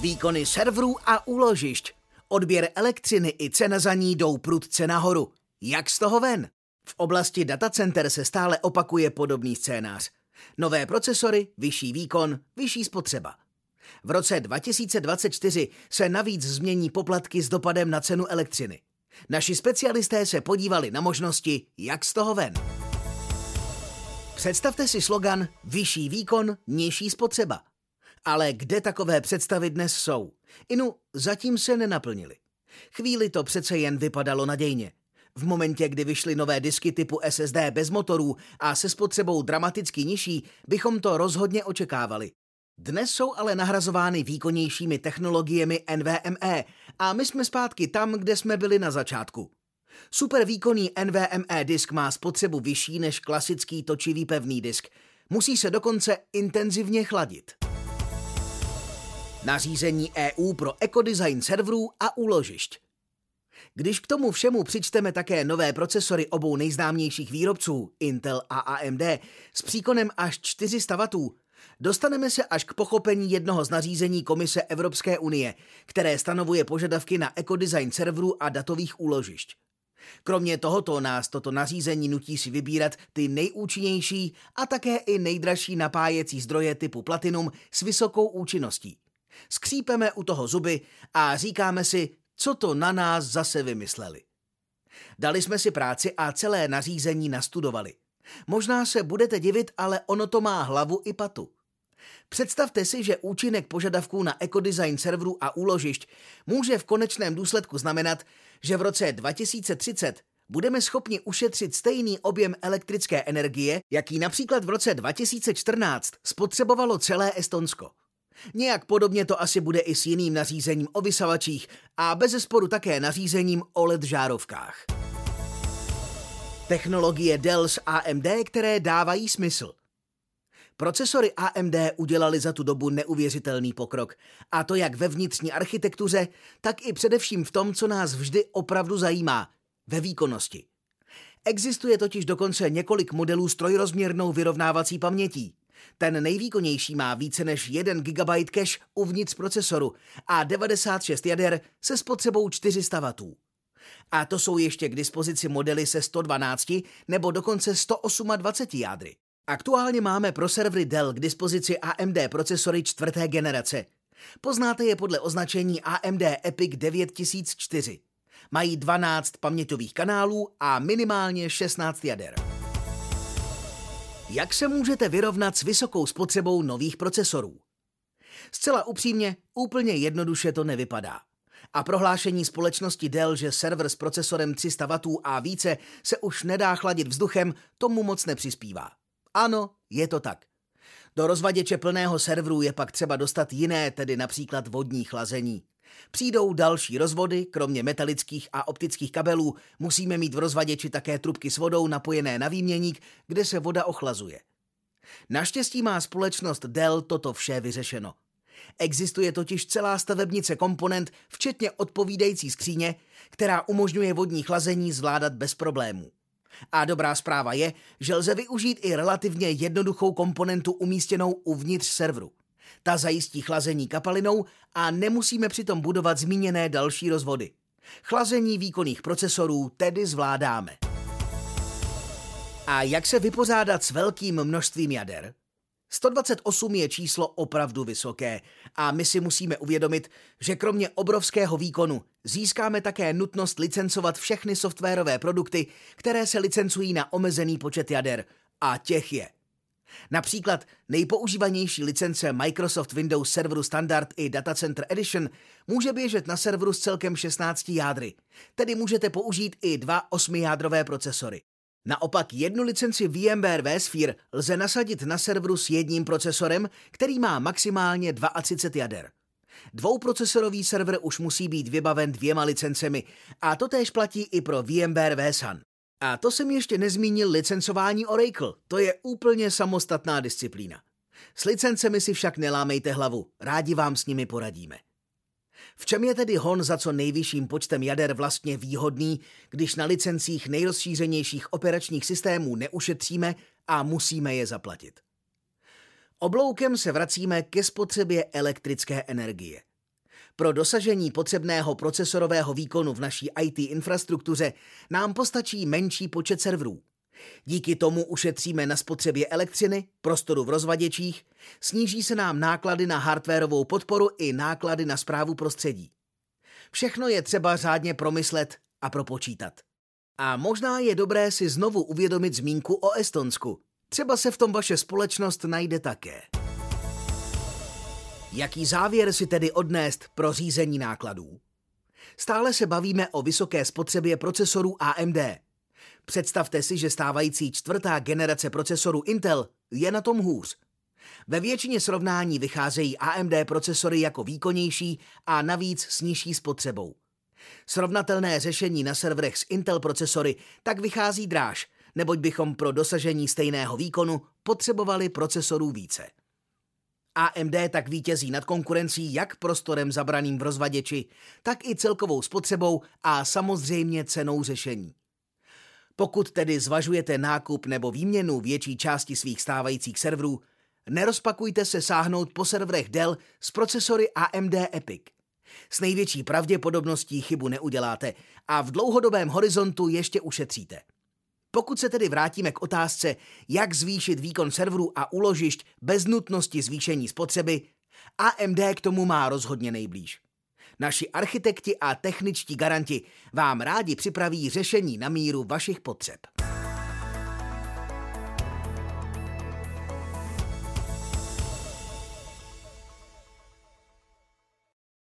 Výkony serverů a úložišť. Odběr elektřiny i cena za ní jdou prudce nahoru. Jak z toho ven? V oblasti datacenter se stále opakuje podobný scénář. Nové procesory, vyšší výkon, vyšší spotřeba. V roce 2024 se navíc změní poplatky s dopadem na cenu elektřiny. Naši specialisté se podívali na možnosti, jak z toho ven. Představte si slogan Vyšší výkon, nižší spotřeba. Ale kde takové představy dnes jsou? Inu, zatím se nenaplnili. Chvíli to přece jen vypadalo nadějně. V momentě, kdy vyšly nové disky typu SSD bez motorů a se spotřebou dramaticky nižší, bychom to rozhodně očekávali. Dnes jsou ale nahrazovány výkonnějšími technologiemi NVMe a my jsme zpátky tam, kde jsme byli na začátku. Super výkonný NVMe disk má spotřebu vyšší než klasický točivý pevný disk. Musí se dokonce intenzivně chladit. Nařízení EU pro ekodesign serverů a úložišť. Když k tomu všemu přičteme také nové procesory obou nejznámějších výrobců, Intel a AMD, s příkonem až 400 W, dostaneme se až k pochopení jednoho z nařízení Komise Evropské unie, které stanovuje požadavky na ekodesign serverů a datových úložišť. Kromě tohoto nás toto nařízení nutí si vybírat ty nejúčinnější a také i nejdražší napájecí zdroje typu platinum s vysokou účinností. Skřípeme u toho zuby a říkáme si, co to na nás zase vymysleli. Dali jsme si práci a celé nařízení nastudovali. Možná se budete divit, ale ono to má hlavu i patu. Představte si, že účinek požadavků na ekodesign serverů a úložišť může v konečném důsledku znamenat, že v roce 2030 budeme schopni ušetřit stejný objem elektrické energie, jaký například v roce 2014 spotřebovalo celé Estonsko. Nějak podobně to asi bude i s jiným nařízením o vysavačích a bez sporu také nařízením o LED žárovkách. Technologie Dell s AMD, které dávají smysl. Procesory AMD udělali za tu dobu neuvěřitelný pokrok. A to jak ve vnitřní architektuře, tak i především v tom, co nás vždy opravdu zajímá ve výkonnosti. Existuje totiž dokonce několik modelů s trojrozměrnou vyrovnávací pamětí. Ten nejvýkonnější má více než 1 GB cache uvnitř procesoru a 96 jader se spotřebou 400 W. A to jsou ještě k dispozici modely se 112 nebo dokonce 128 jádry. Aktuálně máme pro servery Dell k dispozici AMD procesory čtvrté generace. Poznáte je podle označení AMD EPIC 9004. Mají 12 paměťových kanálů a minimálně 16 jader. Jak se můžete vyrovnat s vysokou spotřebou nových procesorů? Zcela upřímně, úplně jednoduše to nevypadá. A prohlášení společnosti Dell, že server s procesorem 300 W a více se už nedá chladit vzduchem, tomu moc nepřispívá. Ano, je to tak. Do rozvaděče plného serveru je pak třeba dostat jiné, tedy například vodní chlazení. Přijdou další rozvody, kromě metalických a optických kabelů musíme mít v rozvaděči také trubky s vodou napojené na výměník, kde se voda ochlazuje. Naštěstí má společnost Dell toto vše vyřešeno. Existuje totiž celá stavebnice komponent, včetně odpovídající skříně, která umožňuje vodní chlazení zvládat bez problémů. A dobrá zpráva je, že lze využít i relativně jednoduchou komponentu umístěnou uvnitř serveru. Ta zajistí chlazení kapalinou a nemusíme přitom budovat zmíněné další rozvody. Chlazení výkonných procesorů tedy zvládáme. A jak se vypořádat s velkým množstvím jader? 128 je číslo opravdu vysoké a my si musíme uvědomit, že kromě obrovského výkonu získáme také nutnost licencovat všechny softwarové produkty, které se licencují na omezený počet jader. A těch je. Například nejpoužívanější licence Microsoft Windows Serveru Standard i Data Center Edition může běžet na serveru s celkem 16 jádry, tedy můžete použít i dva osmijádrové procesory. Naopak jednu licenci VMware vSphere lze nasadit na serveru s jedním procesorem, který má maximálně 32 jader. Dvouprocesorový server už musí být vybaven dvěma licencemi a to též platí i pro VMware vSAN. A to jsem ještě nezmínil licencování Oracle, to je úplně samostatná disciplína. S licencemi si však nelámejte hlavu, rádi vám s nimi poradíme. V čem je tedy hon za co nejvyšším počtem jader vlastně výhodný, když na licencích nejrozšířenějších operačních systémů neušetříme a musíme je zaplatit? Obloukem se vracíme ke spotřebě elektrické energie. Pro dosažení potřebného procesorového výkonu v naší IT infrastruktuře nám postačí menší počet serverů. Díky tomu ušetříme na spotřebě elektřiny, prostoru v rozvaděčích, sníží se nám náklady na hardwareovou podporu i náklady na zprávu prostředí. Všechno je třeba řádně promyslet a propočítat. A možná je dobré si znovu uvědomit zmínku o Estonsku. Třeba se v tom vaše společnost najde také. Jaký závěr si tedy odnést pro řízení nákladů? Stále se bavíme o vysoké spotřebě procesorů AMD. Představte si, že stávající čtvrtá generace procesorů Intel je na tom hůř. Ve většině srovnání vycházejí AMD procesory jako výkonnější a navíc s nižší spotřebou. Srovnatelné řešení na serverech s Intel procesory tak vychází dráž, neboť bychom pro dosažení stejného výkonu potřebovali procesorů více. AMD tak vítězí nad konkurencí jak prostorem zabraným v rozvaděči, tak i celkovou spotřebou a samozřejmě cenou řešení. Pokud tedy zvažujete nákup nebo výměnu větší části svých stávajících serverů, nerozpakujte se sáhnout po serverech Dell s procesory AMD Epic. S největší pravděpodobností chybu neuděláte a v dlouhodobém horizontu ještě ušetříte. Pokud se tedy vrátíme k otázce, jak zvýšit výkon serverů a uložišť bez nutnosti zvýšení spotřeby, AMD k tomu má rozhodně nejblíž. Naši architekti a techničtí garanti vám rádi připraví řešení na míru vašich potřeb.